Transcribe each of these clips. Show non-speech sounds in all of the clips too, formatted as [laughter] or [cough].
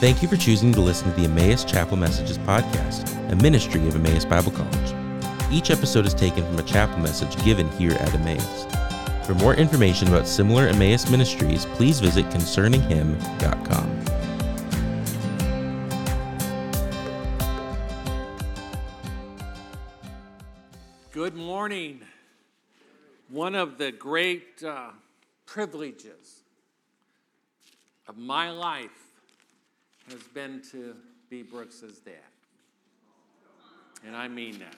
Thank you for choosing to listen to the Emmaus Chapel Messages podcast, a ministry of Emmaus Bible College. Each episode is taken from a chapel message given here at Emmaus. For more information about similar Emmaus ministries, please visit concerninghim.com. Good morning. One of the great uh, privileges of my life has been to be Brooks's dad. And I mean that.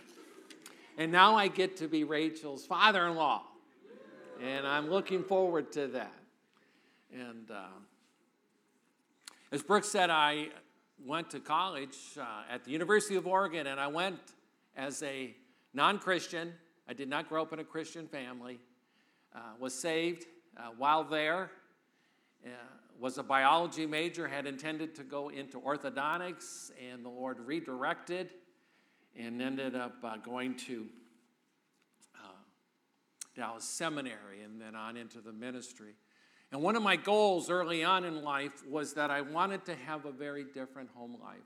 And now I get to be Rachel's father in law. And I'm looking forward to that. And uh, as Brooks said, I went to college uh, at the University of Oregon, and I went as a non Christian. I did not grow up in a Christian family. Uh, was saved uh, while there. Was a biology major, had intended to go into orthodontics, and the Lord redirected and ended up uh, going to uh, Dallas Seminary and then on into the ministry. And one of my goals early on in life was that I wanted to have a very different home life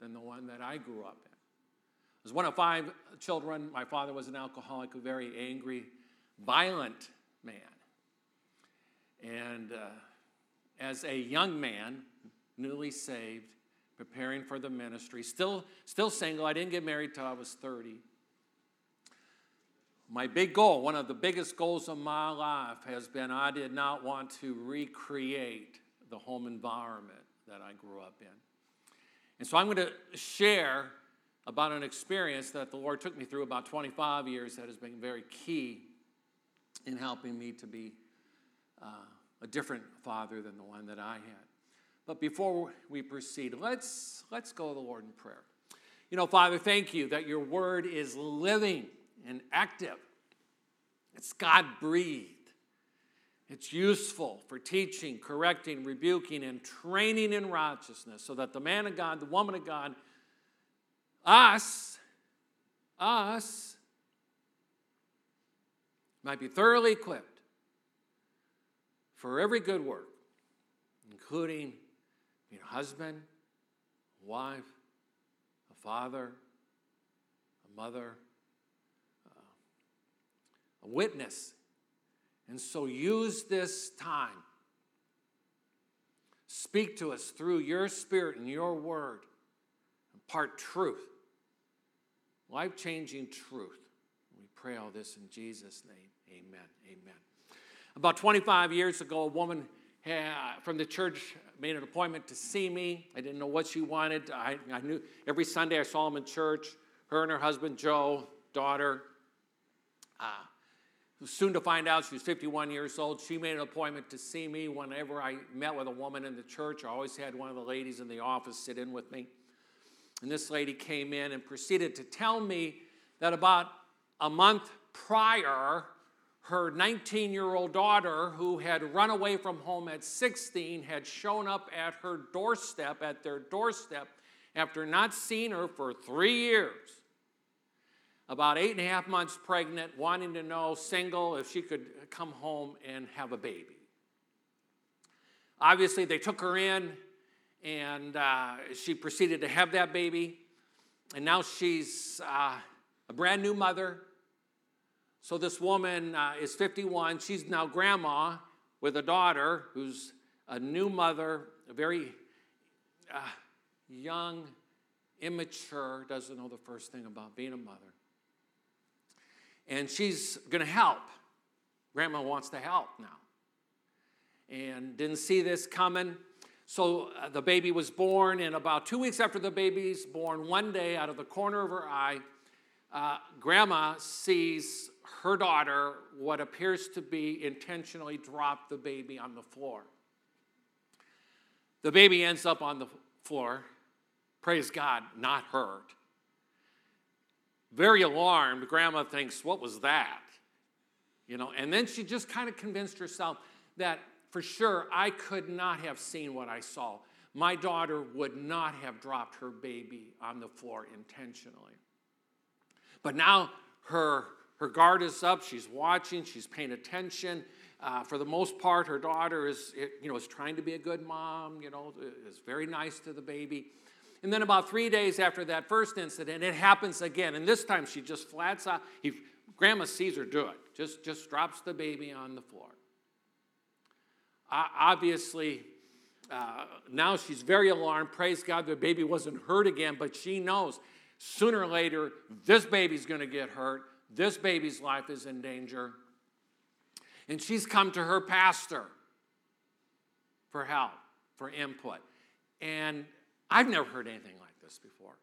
than the one that I grew up in. I was one of five children. My father was an alcoholic, a very angry, violent man. And uh, as a young man, newly saved, preparing for the ministry, still, still single, I didn't get married till I was 30. My big goal, one of the biggest goals of my life, has been I did not want to recreate the home environment that I grew up in. And so I'm going to share about an experience that the Lord took me through about 25 years that has been very key in helping me to be uh, a different father than the one that I had. But before we proceed, let's, let's go to the Lord in prayer. You know, Father, thank you that your word is living and active. It's God breathed. It's useful for teaching, correcting, rebuking, and training in righteousness so that the man of God, the woman of God, us, us, might be thoroughly equipped for every good work, including being a husband, a wife, a father, a mother, uh, a witness. And so use this time. Speak to us through your spirit and your word. Impart truth, life changing truth. We pray all this in Jesus' name. Amen. Amen. About 25 years ago, a woman from the church made an appointment to see me. I didn't know what she wanted. I, I knew every Sunday I saw them in church. Her and her husband, Joe, daughter. Uh, soon to find out she was 51 years old. She made an appointment to see me whenever I met with a woman in the church. I always had one of the ladies in the office sit in with me. And this lady came in and proceeded to tell me that about a month prior, her 19 year old daughter, who had run away from home at 16, had shown up at her doorstep, at their doorstep, after not seeing her for three years about eight and a half months pregnant, wanting to know, single, if she could come home and have a baby. Obviously, they took her in, and uh, she proceeded to have that baby. And now she's uh, a brand new mother. So, this woman uh, is 51. She's now grandma with a daughter who's a new mother, a very uh, young, immature, doesn't know the first thing about being a mother and she's going to help. Grandma wants to help now. And didn't see this coming. So uh, the baby was born, and about two weeks after the baby's born, one day out of the corner of her eye, uh, grandma sees her daughter, what appears to be intentionally dropped the baby on the floor. The baby ends up on the floor, praise God, not hurt. Very alarmed, grandma thinks, What was that? You know, and then she just kind of convinced herself that for sure I could not have seen what I saw. My daughter would not have dropped her baby on the floor intentionally. But now her, her guard is up. She's watching. She's paying attention. Uh, for the most part, her daughter is, you know, is trying to be a good mom. You know, is very nice to the baby. And then about three days after that first incident, it happens again. And this time she just flats out. He, Grandma sees her do it. Just, just drops the baby on the floor. Uh, obviously, uh, now she's very alarmed. Praise God, the baby wasn't hurt again, but she knows sooner or later this baby's going to get hurt. This baby's life is in danger. And she's come to her pastor for help, for input. And I've never heard anything like this before.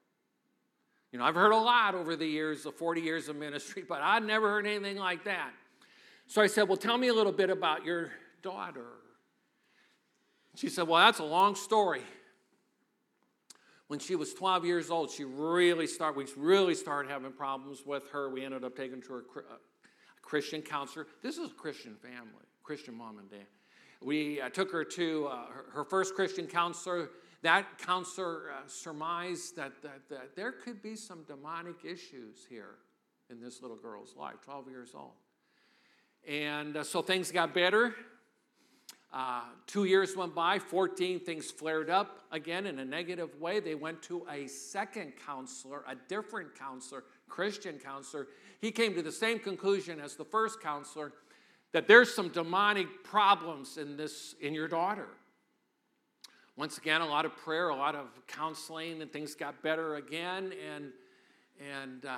You know, I've heard a lot over the years, the 40 years of ministry, but I'd never heard anything like that. So I said, Well, tell me a little bit about your daughter. She said, Well, that's a long story. When she was 12 years old, she really started, we really started having problems with her. We ended up taking to a Christian counselor. This is a Christian family, Christian mom and dad. We uh, took her to uh, her, her first Christian counselor that counselor uh, surmised that, that, that there could be some demonic issues here in this little girl's life, 12 years old. And uh, so things got better. Uh, two years went by, 14, things flared up again in a negative way. They went to a second counselor, a different counselor, Christian counselor. He came to the same conclusion as the first counselor that there's some demonic problems in this in your daughter. Once again, a lot of prayer, a lot of counseling, and things got better again. And, and uh,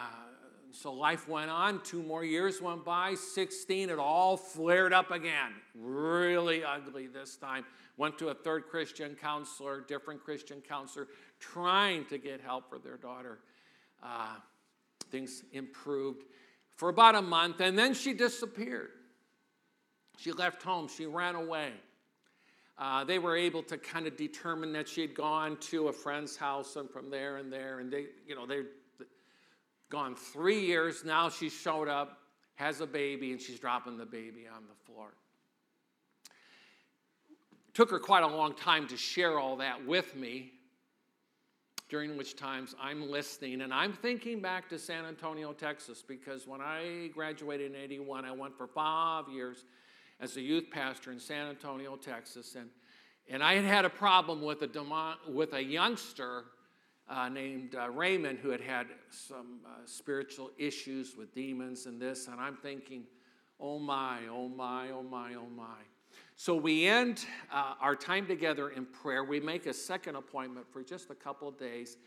so life went on. Two more years went by. 16, it all flared up again. Really ugly this time. Went to a third Christian counselor, different Christian counselor, trying to get help for their daughter. Uh, things improved for about a month, and then she disappeared. She left home, she ran away. Uh, they were able to kind of determine that she had gone to a friend's house and from there and there. And they, you know, they've gone three years. Now she showed up, has a baby, and she's dropping the baby on the floor. Took her quite a long time to share all that with me, during which times I'm listening and I'm thinking back to San Antonio, Texas, because when I graduated in 81, I went for five years as a youth pastor in San Antonio, Texas. And, and I had had a problem with a, demon, with a youngster uh, named uh, Raymond who had had some uh, spiritual issues with demons and this. And I'm thinking, oh my, oh my, oh my, oh my. So we end uh, our time together in prayer. We make a second appointment for just a couple of days.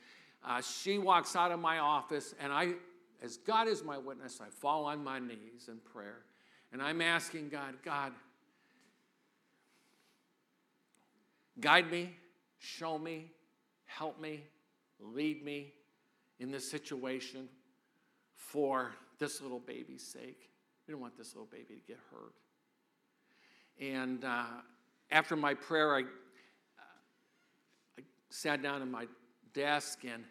Uh, she walks out of my office, and I, as God is my witness, I fall on my knees in prayer. And I'm asking God, God, guide me, show me, help me, lead me in this situation for this little baby's sake. We don't want this little baby to get hurt. And uh, after my prayer, I, uh, I sat down at my desk and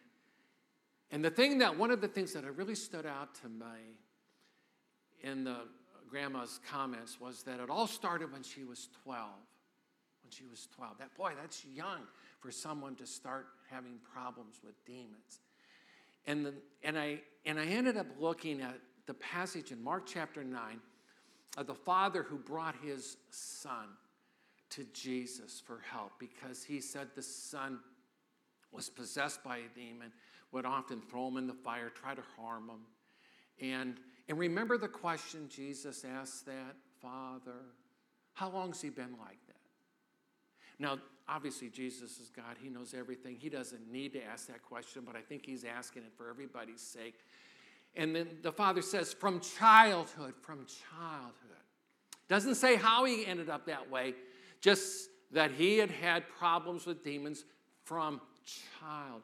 and the thing that one of the things that really stood out to me in the grandma's comments was that it all started when she was 12. When she was 12. That boy, that's young for someone to start having problems with demons. And, the, and, I, and I ended up looking at the passage in Mark chapter 9 of the father who brought his son to Jesus for help because he said the son was possessed by a demon, would often throw him in the fire, try to harm him. And and remember the question Jesus asked that Father, how long's he been like that? Now, obviously, Jesus is God. He knows everything. He doesn't need to ask that question, but I think he's asking it for everybody's sake. And then the father says, from childhood, from childhood. Doesn't say how he ended up that way, just that he had had problems with demons from childhood.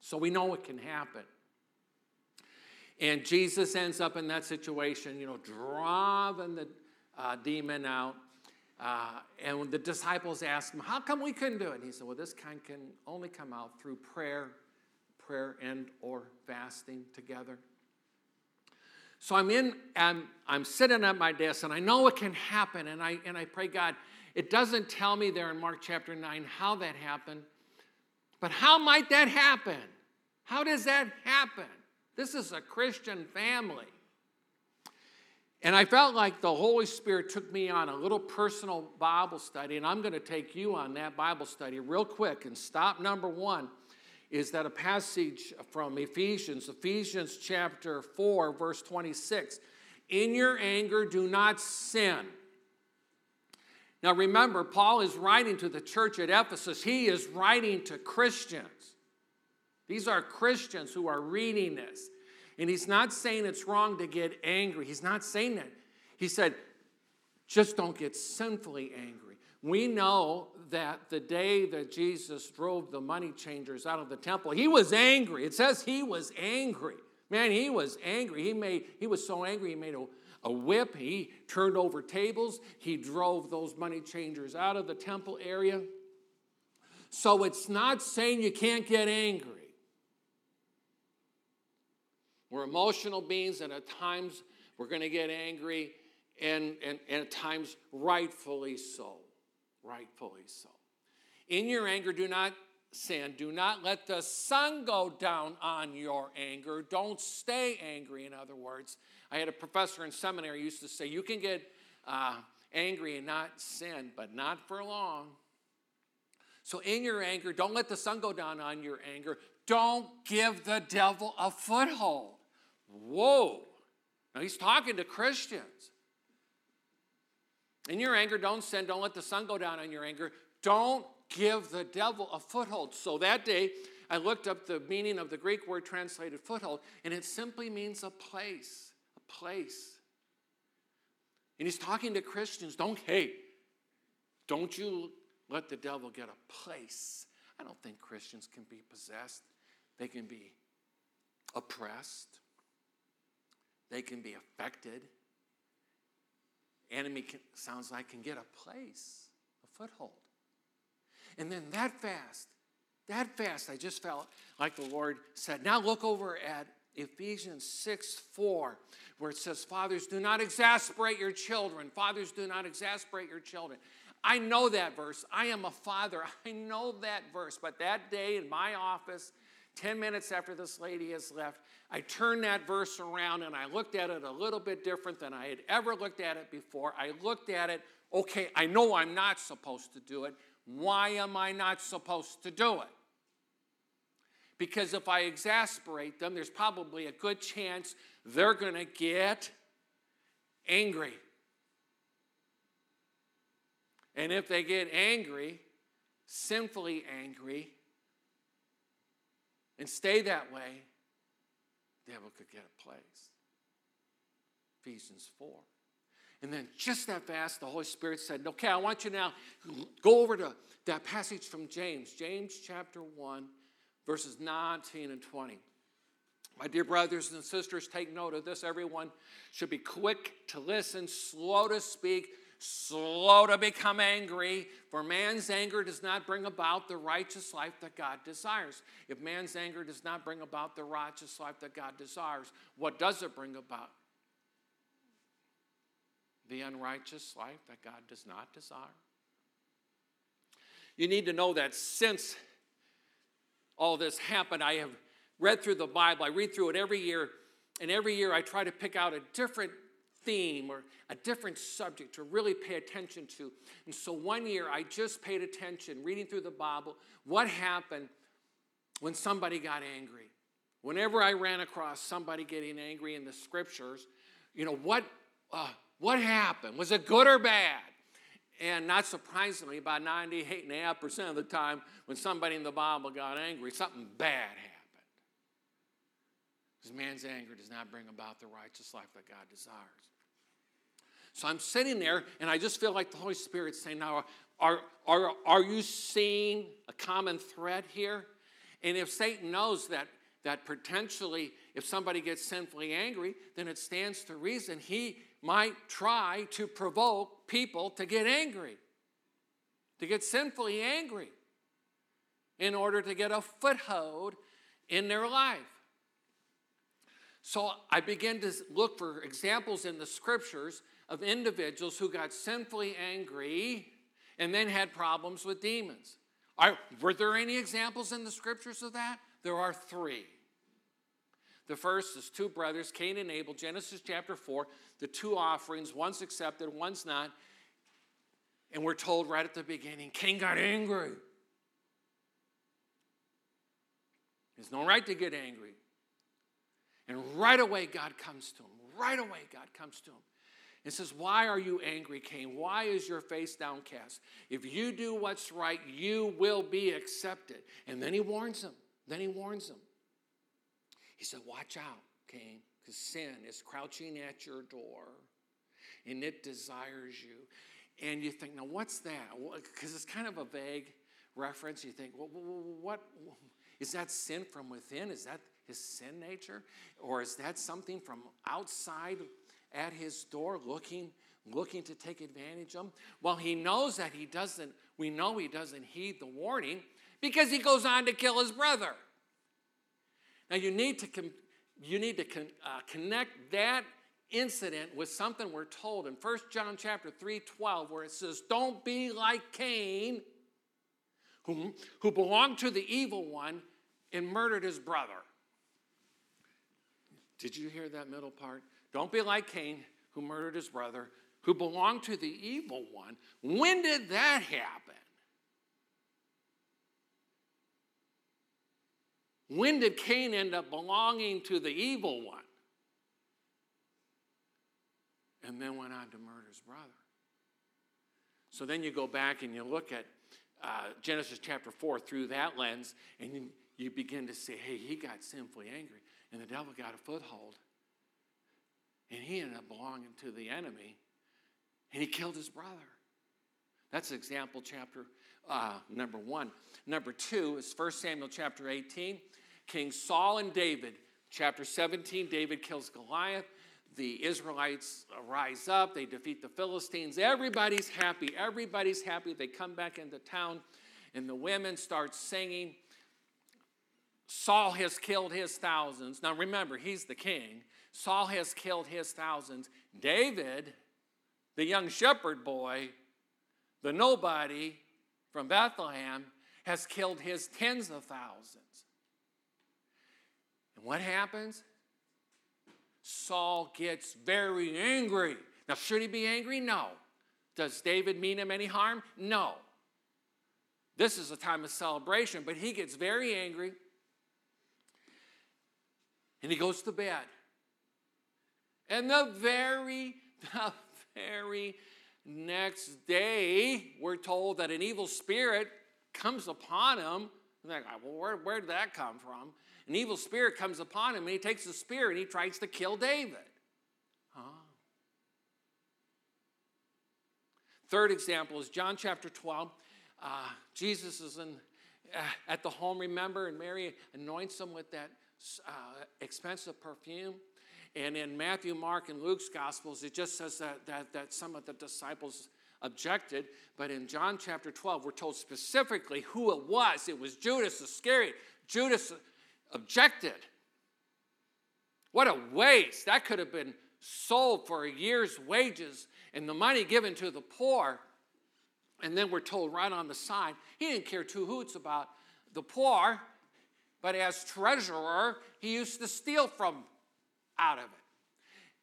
So we know it can happen. And Jesus ends up in that situation, you know, driving the uh, demon out. Uh, and the disciples asked him, How come we couldn't do it? And he said, Well, this kind can only come out through prayer, prayer and or fasting together. So I'm in, and I'm sitting at my desk, and I know it can happen. And I and I pray, God, it doesn't tell me there in Mark chapter 9 how that happened, but how might that happen? How does that happen? This is a Christian family. And I felt like the Holy Spirit took me on a little personal Bible study, and I'm going to take you on that Bible study real quick. And stop number one is that a passage from Ephesians, Ephesians chapter 4, verse 26. In your anger, do not sin. Now remember, Paul is writing to the church at Ephesus, he is writing to Christians. These are Christians who are reading this. And he's not saying it's wrong to get angry. He's not saying that. He said, just don't get sinfully angry. We know that the day that Jesus drove the money changers out of the temple, he was angry. It says he was angry. Man, he was angry. He made he was so angry he made a, a whip. He turned over tables. He drove those money changers out of the temple area. So it's not saying you can't get angry. We're emotional beings, and at times we're going to get angry, and, and, and at times rightfully so. Rightfully so. In your anger, do not sin. Do not let the sun go down on your anger. Don't stay angry, in other words. I had a professor in seminary used to say, You can get uh, angry and not sin, but not for long. So, in your anger, don't let the sun go down on your anger. Don't give the devil a foothold. Whoa. Now he's talking to Christians. In your anger, don't sin. Don't let the sun go down on your anger. Don't give the devil a foothold. So that day, I looked up the meaning of the Greek word translated foothold, and it simply means a place. A place. And he's talking to Christians. Don't, hey, don't you let the devil get a place. I don't think Christians can be possessed, they can be oppressed they can be affected. Enemy can, sounds like can get a place, a foothold. And then that fast, that fast, I just felt like the Lord said, now look over at Ephesians 6 4, where it says, Fathers, do not exasperate your children. Fathers, do not exasperate your children. I know that verse. I am a father. [laughs] I know that verse. But that day in my office, 10 minutes after this lady has left, I turned that verse around and I looked at it a little bit different than I had ever looked at it before. I looked at it, okay, I know I'm not supposed to do it. Why am I not supposed to do it? Because if I exasperate them, there's probably a good chance they're going to get angry. And if they get angry, sinfully angry, and stay that way, the devil could get a place. Ephesians 4. And then just that fast, the Holy Spirit said, Okay, I want you now go over to that passage from James, James chapter 1, verses 19 and 20. My dear brothers and sisters, take note of this. Everyone should be quick to listen, slow to speak, slow to become angry, for man's anger does not bring about the righteous life that God desires. If man's anger does not bring about the righteous life that God desires, what does it bring about? The unrighteous life that God does not desire. You need to know that since all this happened, I have read through the Bible. I read through it every year, and every year I try to pick out a different theme or a different subject to really pay attention to. And so one year I just paid attention, reading through the Bible, what happened when somebody got angry. Whenever I ran across somebody getting angry in the scriptures, you know, what, uh, what happened? Was it good or bad? And not surprisingly, about 98.5% of the time, when somebody in the Bible got angry, something bad happened. Because man's anger does not bring about the righteous life that God desires. So I'm sitting there and I just feel like the Holy Spirit's saying, Now, are, are, are you seeing a common thread here? And if Satan knows that, that potentially if somebody gets sinfully angry, then it stands to reason he might try to provoke people to get angry, to get sinfully angry, in order to get a foothold in their life. So I began to look for examples in the scriptures of individuals who got sinfully angry and then had problems with demons. Are, were there any examples in the scriptures of that? There are three. The first is two brothers, Cain and Abel, Genesis chapter 4, the two offerings, one's accepted, one's not. And we're told right at the beginning Cain got angry. There's no right to get angry. And right away, God comes to him. Right away, God comes to him and says, Why are you angry, Cain? Why is your face downcast? If you do what's right, you will be accepted. And then he warns him. Then he warns him. He said, Watch out, Cain, because sin is crouching at your door and it desires you. And you think, Now, what's that? Because it's kind of a vague reference. You think, Well, what is that sin from within? Is that his sin nature? Or is that something from outside at his door looking looking to take advantage of him? Well, he knows that he doesn't, we know he doesn't heed the warning because he goes on to kill his brother. Now you need to you need to con, uh, connect that incident with something we're told in 1 John chapter 3 12, where it says, Don't be like Cain, who, who belonged to the evil one and murdered his brother. Did you hear that middle part? Don't be like Cain, who murdered his brother, who belonged to the evil one. When did that happen? When did Cain end up belonging to the evil one? And then went on to murder his brother. So then you go back and you look at uh, Genesis chapter 4 through that lens, and you, begin to say, hey, he got sinfully angry, and the devil got a foothold and he ended up belonging to the enemy, and he killed his brother. That's example chapter uh, number one. Number two is 1 Samuel chapter 18. King Saul and David, chapter 17, David kills Goliath. The Israelites rise up, they defeat the Philistines. Everybody's happy. Everybody's happy. They come back into town, and the women start singing. Saul has killed his thousands. Now remember, he's the king. Saul has killed his thousands. David, the young shepherd boy, the nobody from Bethlehem, has killed his tens of thousands. And what happens? Saul gets very angry. Now, should he be angry? No. Does David mean him any harm? No. This is a time of celebration, but he gets very angry and he goes to bed. And the very, [laughs] the very next day, we're told that an evil spirit comes upon him. And they're like, well, where, where did that come from? An evil spirit comes upon him, and he takes the spear and he tries to kill David. Huh? Third example is John chapter 12. Uh, Jesus is in, uh, at the home, remember, and Mary anoints him with that uh, expensive perfume. And in Matthew, Mark, and Luke's Gospels, it just says that, that, that some of the disciples objected. But in John chapter 12, we're told specifically who it was. It was Judas Iscariot. Judas objected. What a waste. That could have been sold for a year's wages and the money given to the poor. And then we're told right on the side, he didn't care two hoots about the poor, but as treasurer, he used to steal from out of it.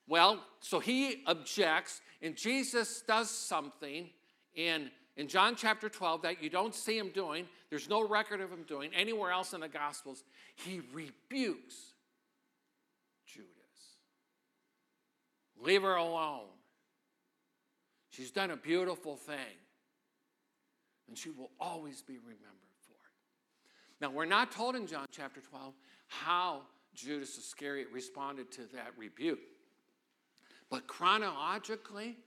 Well, so he objects, and Jesus does something in, in John chapter 12 that you don't see him doing. There's no record of him doing anywhere else in the Gospels. He rebukes Judas. Leave her alone. She's done a beautiful thing, and she will always be remembered for it. Now, we're not told in John chapter 12 how Judas Iscariot responded to that rebuke. But chronologically,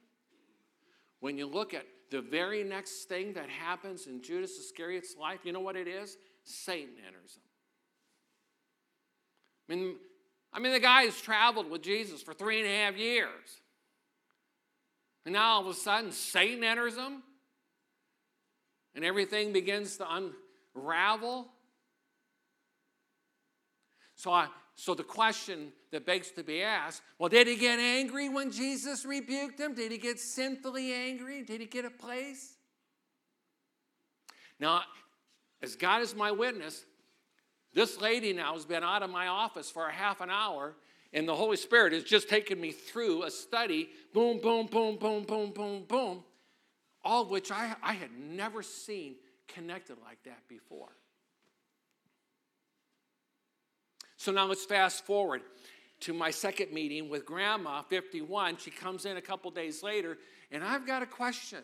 when you look at the very next thing that happens in Judas Iscariot's life, you know what it is? Satan enters him. I mean, I mean, the guy has traveled with Jesus for three and a half years. And now all of a sudden, Satan enters him, and everything begins to unravel. So, I, so the question that begs to be asked well, did he get angry when Jesus rebuked him? Did he get sinfully angry? Did he get a place? Now, as God is my witness, This lady now has been out of my office for a half an hour, and the Holy Spirit has just taken me through a study boom, boom, boom, boom, boom, boom, boom, all of which I, I had never seen connected like that before. So now let's fast forward to my second meeting with Grandma, 51. She comes in a couple days later, and I've got a question.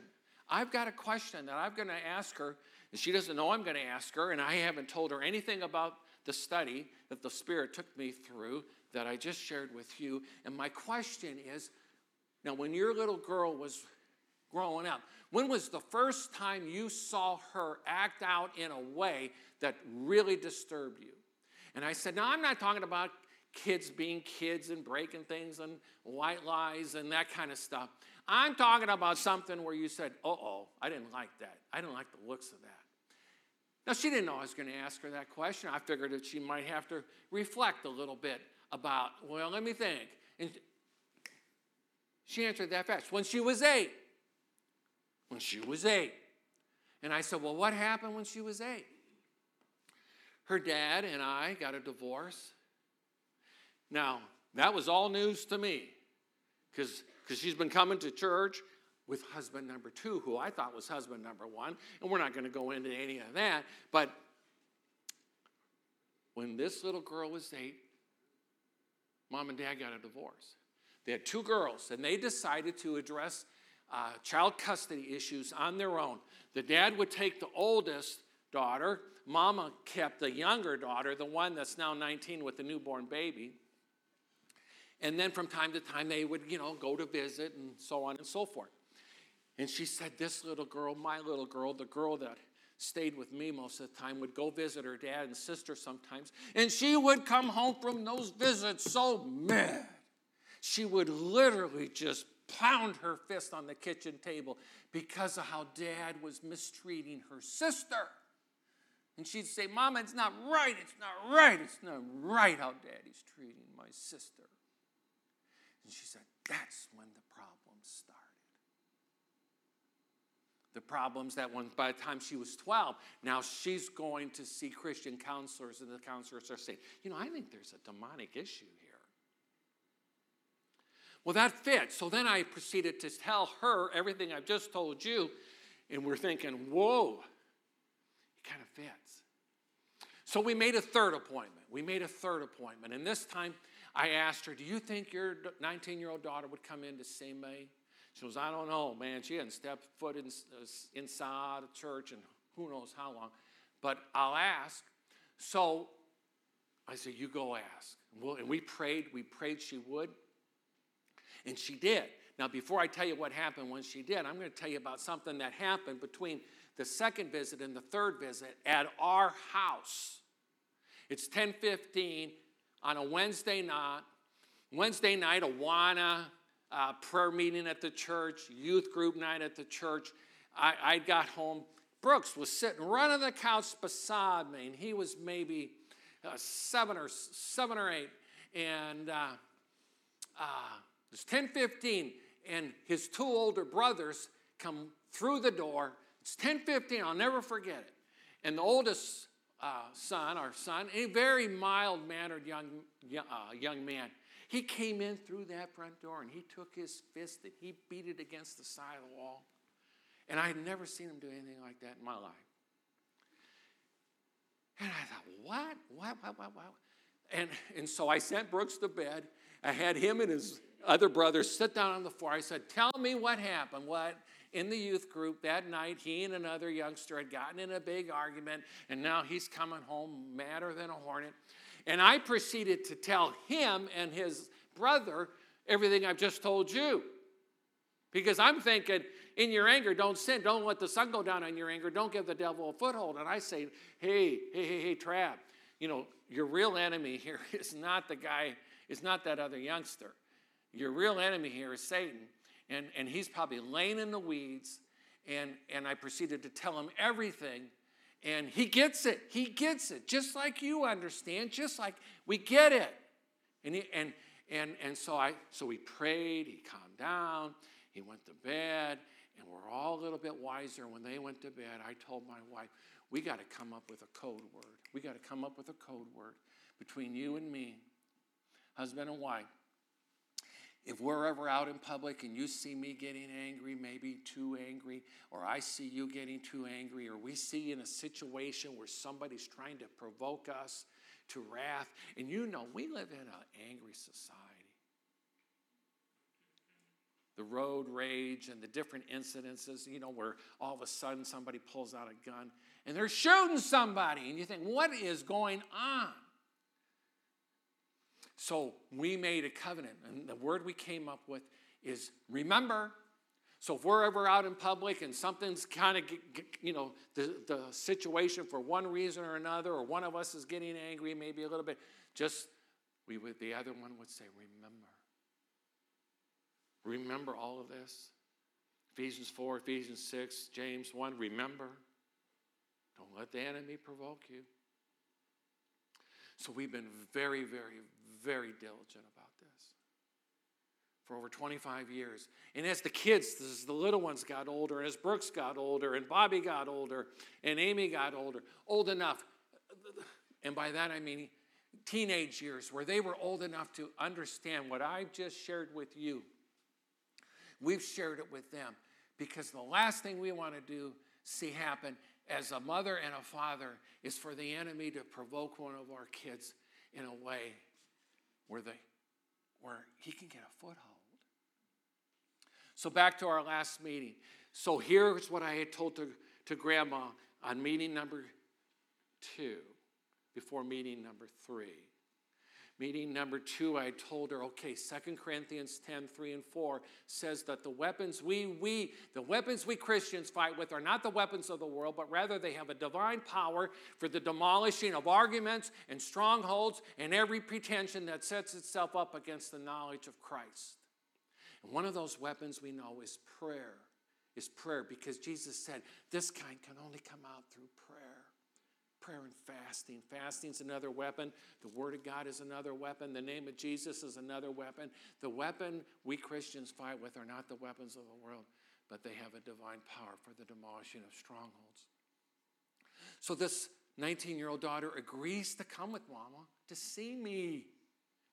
I've got a question that I'm going to ask her, and she doesn't know I'm going to ask her, and I haven't told her anything about the study that the Spirit took me through that I just shared with you. And my question is now, when your little girl was growing up, when was the first time you saw her act out in a way that really disturbed you? And I said, Now, I'm not talking about kids being kids and breaking things and white lies and that kind of stuff. I'm talking about something where you said, uh oh, I didn't like that. I didn't like the looks of that. Now, she didn't know I was going to ask her that question. I figured that she might have to reflect a little bit about, well, let me think. And she answered that fast. When she was eight. When she was eight. And I said, well, what happened when she was eight? Her dad and I got a divorce. Now, that was all news to me because she's been coming to church with husband number two, who I thought was husband number one, and we're not going to go into any of that. But when this little girl was eight, mom and dad got a divorce. They had two girls, and they decided to address uh, child custody issues on their own. The dad would take the oldest daughter, mama kept the younger daughter, the one that's now 19 with the newborn baby. And then from time to time, they would, you know, go to visit and so on and so forth. And she said, This little girl, my little girl, the girl that stayed with me most of the time, would go visit her dad and sister sometimes. And she would come home from those visits so mad. She would literally just pound her fist on the kitchen table because of how dad was mistreating her sister. And she'd say, Mama, it's not right, it's not right, it's not right how daddy's treating my sister. And she said, That's when the problems started. The problems that when by the time she was 12, now she's going to see Christian counselors, and the counselors are saying, You know, I think there's a demonic issue here. Well, that fits. So then I proceeded to tell her everything I've just told you, and we're thinking, Whoa, it kind of fits. So we made a third appointment. We made a third appointment, and this time I asked her, Do you think your 19 year old daughter would come in to see me? She goes, I don't know, man. She hadn't stepped foot in, uh, inside a church and who knows how long. But I'll ask. So I said, You go ask. And we prayed. We prayed she would. And she did. Now, before I tell you what happened when she did, I'm going to tell you about something that happened between the second visit and the third visit at our house. It's 1015 on a Wednesday night, Wednesday night, Awana uh, prayer meeting at the church, youth group night at the church. I, I got home. Brooks was sitting right on the couch beside me, and he was maybe uh, seven or seven or eight, and uh, uh it was ten fifteen, and his two older brothers come through the door. It's ten fifteen. I'll never forget it. And the oldest uh, son, our son, a very mild mannered young, uh, young man. He came in through that front door and he took his fist and he beat it against the side of the wall. And I had never seen him do anything like that in my life. And I thought, what? What? What? What? what? And, and so I sent Brooks to bed. I had him and his other brothers sit down on the floor. I said, Tell me what happened. What? In the youth group that night, he and another youngster had gotten in a big argument, and now he's coming home madder than a hornet. And I proceeded to tell him and his brother everything I've just told you. Because I'm thinking, in your anger, don't sin. Don't let the sun go down on your anger. Don't give the devil a foothold. And I say, hey, hey, hey, hey, Trav, you know, your real enemy here [laughs] is not the guy, is not that other youngster. Your real enemy here is Satan and, and he's probably laying in the weeds. And, and I proceeded to tell him everything. And he gets it. He gets it. Just like you understand, just like we get it. And, he, and, and, and so, I, so we prayed. He calmed down. He went to bed. And we're all a little bit wiser. When they went to bed, I told my wife, we got to come up with a code word. We got to come up with a code word between you and me, husband and wife. If we're ever out in public and you see me getting angry, maybe too angry, or I see you getting too angry, or we see in a situation where somebody's trying to provoke us to wrath, and you know we live in an angry society. The road rage and the different incidences, you know, where all of a sudden somebody pulls out a gun and they're shooting somebody, and you think, what is going on? So we made a covenant, and the word we came up with is remember. So if we're ever out in public and something's kind of, you know, the, the situation for one reason or another, or one of us is getting angry, maybe a little bit, just we would, the other one would say, remember. Remember all of this. Ephesians 4, Ephesians 6, James 1, remember. Don't let the enemy provoke you. So we've been very, very, very diligent about this for over 25 years. And as the kids, as the little ones got older, and as Brooks got older, and Bobby got older, and Amy got older, old enough, and by that I mean teenage years, where they were old enough to understand what I've just shared with you. We've shared it with them because the last thing we want to do see happen as a mother and a father is for the enemy to provoke one of our kids in a way where they where he can get a foothold. So back to our last meeting. So here's what I had told to, to grandma on meeting number two before meeting number three. Meeting number two, I told her, okay, Second Corinthians 10, 3 and 4 says that the weapons we, we, the weapons we Christians fight with are not the weapons of the world, but rather they have a divine power for the demolishing of arguments and strongholds and every pretension that sets itself up against the knowledge of Christ. And one of those weapons we know is prayer. Is prayer because Jesus said this kind can only come out through prayer prayer and fasting. Fasting's another weapon. The Word of God is another weapon. The name of Jesus is another weapon. The weapon we Christians fight with are not the weapons of the world, but they have a divine power for the demolishing of strongholds. So this 19 year old daughter agrees to come with mama to see me.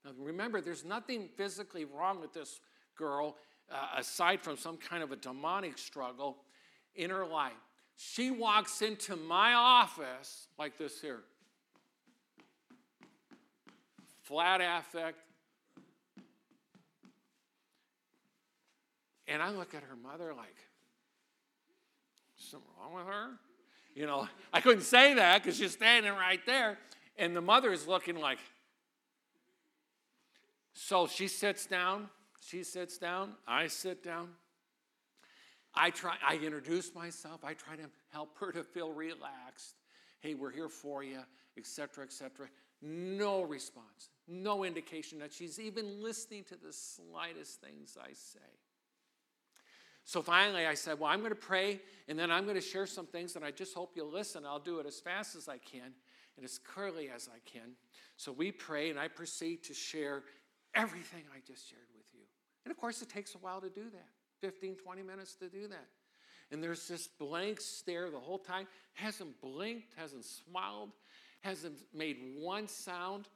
Now remember, there's nothing physically wrong with this girl uh, aside from some kind of a demonic struggle in her life. She walks into my office like this here flat affect. And I look at her mother like, something wrong with her? You know, I couldn't say that because she's standing right there. And the mother is looking like, so she sits down, she sits down, I sit down. I try, I introduce myself. I try to help her to feel relaxed. Hey, we're here for you, etc., etc. No response, no indication that she's even listening to the slightest things I say. So finally, I said, Well, I'm going to pray, and then I'm going to share some things, and I just hope you'll listen. I'll do it as fast as I can and as clearly as I can. So we pray, and I proceed to share everything I just shared with you. And of course, it takes a while to do that. 15, 20 minutes to do that. And there's this blank stare the whole time, hasn't blinked, hasn't smiled, hasn't made one sound.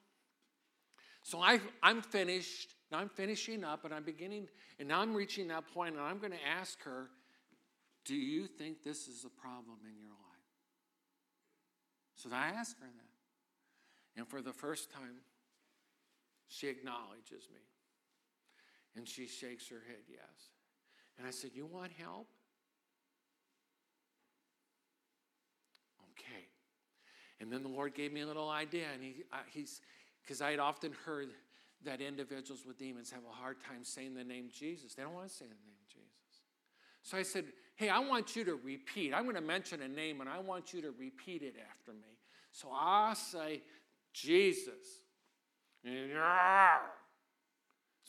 So I, I'm finished. Now I'm finishing up and I'm beginning, and now I'm reaching that point, and I'm going to ask her, Do you think this is a problem in your life? So I ask her that. And for the first time, she acknowledges me. And she shakes her head, yes. And I said, You want help? Okay. And then the Lord gave me a little idea, and he, he's, because I had often heard that individuals with demons have a hard time saying the name Jesus. They don't want to say the name Jesus. So I said, Hey, I want you to repeat. I'm going to mention a name, and I want you to repeat it after me. So I'll say, Jesus. So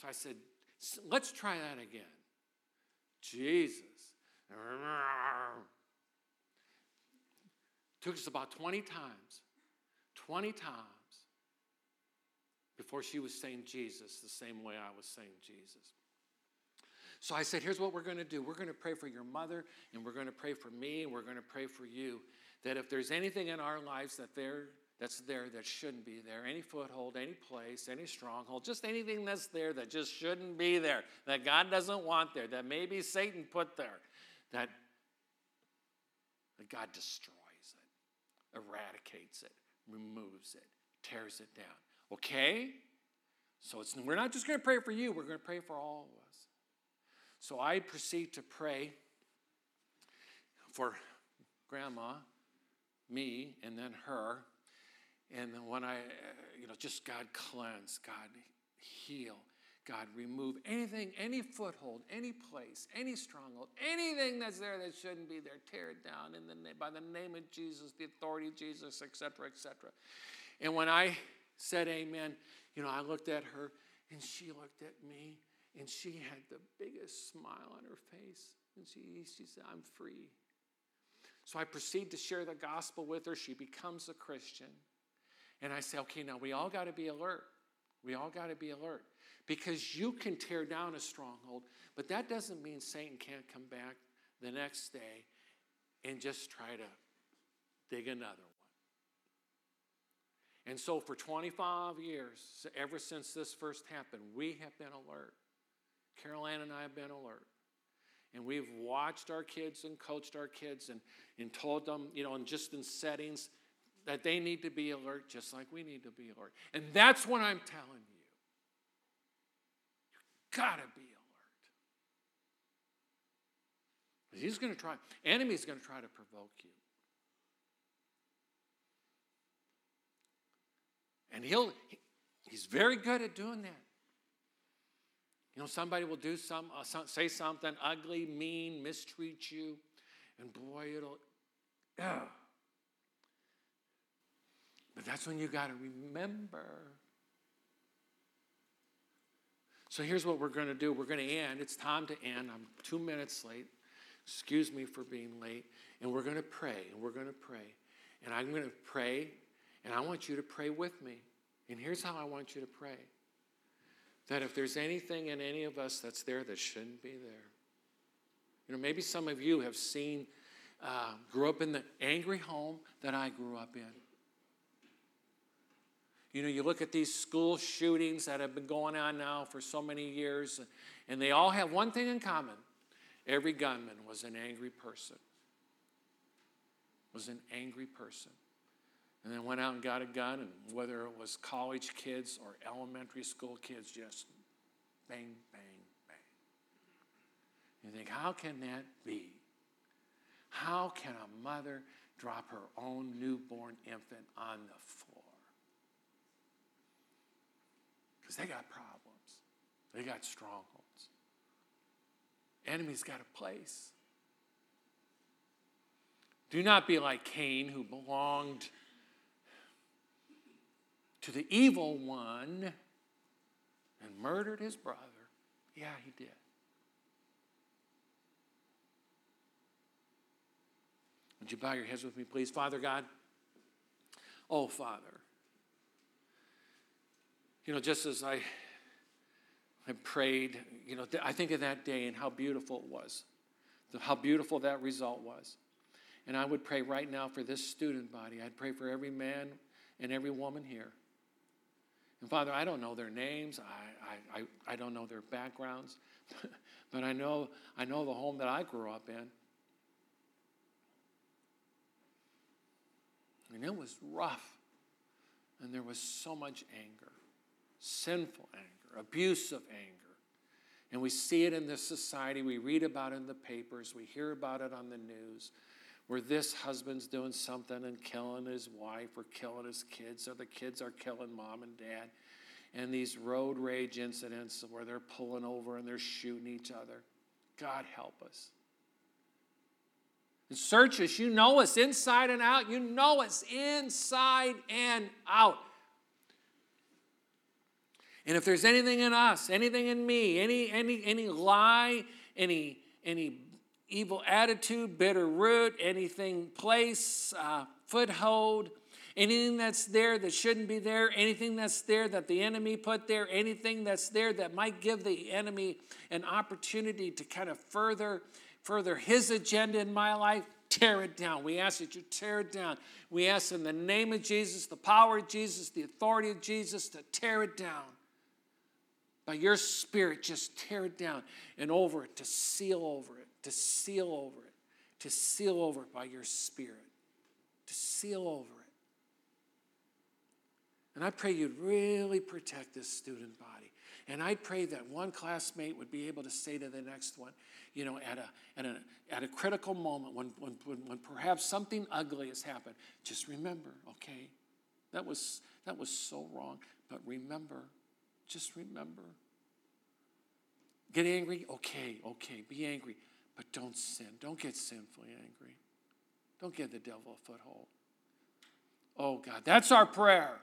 I said, Let's try that again. Jesus. Took us about 20 times, 20 times before she was saying Jesus the same way I was saying Jesus. So I said, here's what we're going to do. We're going to pray for your mother, and we're going to pray for me, and we're going to pray for you. That if there's anything in our lives that there that's there that shouldn't be there, any foothold, any place, any stronghold, just anything that's there that just shouldn't be there, that God doesn't want there, that maybe Satan put there, that, that God destroys it, eradicates it, removes it, tears it down. Okay? So it's, we're not just going to pray for you, we're going to pray for all of us. So I proceed to pray for grandma, me, and then her. And when I, uh, you know, just God cleanse, God heal, God remove anything, any foothold, any place, any stronghold, anything that's there that shouldn't be there, tear it down in the, by the name of Jesus, the authority of Jesus, etc., etc. And when I said amen, you know, I looked at her and she looked at me and she had the biggest smile on her face. And she, she said, I'm free. So I proceed to share the gospel with her. She becomes a Christian. And I say, okay, now we all got to be alert. We all got to be alert because you can tear down a stronghold, but that doesn't mean Satan can't come back the next day and just try to dig another one. And so for 25 years, ever since this first happened, we have been alert. Carol Ann and I have been alert. And we've watched our kids and coached our kids and, and told them, you know, and just in settings that they need to be alert just like we need to be alert. And that's what I'm telling you. You've got to be alert. He's going to try, enemy's going to try to provoke you. And he'll, he's very good at doing that. You know, somebody will do some, uh, some, say something ugly, mean, mistreat you, and boy, it'll. But that's when you got to remember. So here's what we're going to do. We're going to end. It's time to end. I'm two minutes late. Excuse me for being late. And we're going to pray. And we're going to pray. And I'm going to pray. And I want you to pray with me. And here's how I want you to pray that if there's anything in any of us that's there that shouldn't be there, you know, maybe some of you have seen, uh, grew up in the angry home that I grew up in. You know, you look at these school shootings that have been going on now for so many years, and they all have one thing in common every gunman was an angry person. Was an angry person and then went out and got a gun, and whether it was college kids or elementary school kids, just bang, bang, bang. You think, how can that be? How can a mother drop her own newborn infant on the floor? Because they got problems, they got strongholds. Enemy's got a place. Do not be like Cain, who belonged to the evil one and murdered his brother. Yeah, he did. Would you bow your heads with me, please? Father God, oh, Father, you know, just as I, I prayed, you know, I think of that day and how beautiful it was, how beautiful that result was. And I would pray right now for this student body. I'd pray for every man and every woman here. And Father, I don't know their names, I, I, I, I don't know their backgrounds, [laughs] but I know, I know the home that I grew up in. And it was rough. And there was so much anger, sinful anger, abusive anger. And we see it in this society. We read about it in the papers. We hear about it on the news where this husband's doing something and killing his wife or killing his kids, or the kids are killing mom and dad. And these road rage incidents where they're pulling over and they're shooting each other. God help us. And search us. You know us inside and out. You know us inside and out. And if there's anything in us, anything in me, any, any, any lie, any, any evil attitude, bitter root, anything, place, uh, foothold, anything that's there that shouldn't be there, anything that's there that the enemy put there, anything that's there that might give the enemy an opportunity to kind of further further his agenda in my life, tear it down. We ask that you tear it down. We ask in the name of Jesus, the power of Jesus, the authority of Jesus to tear it down. By your spirit, just tear it down and over it, to seal over it, to seal over it, to seal over it by your spirit, to seal over it. And I pray you'd really protect this student body. And I pray that one classmate would be able to say to the next one, you know, at a, at a, at a critical moment when, when, when, perhaps something ugly has happened, just remember, okay, that was, that was so wrong. But remember, just remember. Get angry? Okay, okay, be angry. But don't sin. Don't get sinfully angry. Don't give the devil a foothold. Oh, God, that's our prayer.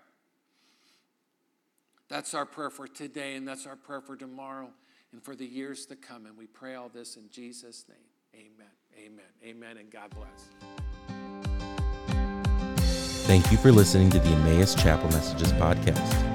That's our prayer for today, and that's our prayer for tomorrow and for the years to come. And we pray all this in Jesus' name. Amen. Amen. Amen. And God bless. Thank you for listening to the Emmaus Chapel Messages podcast.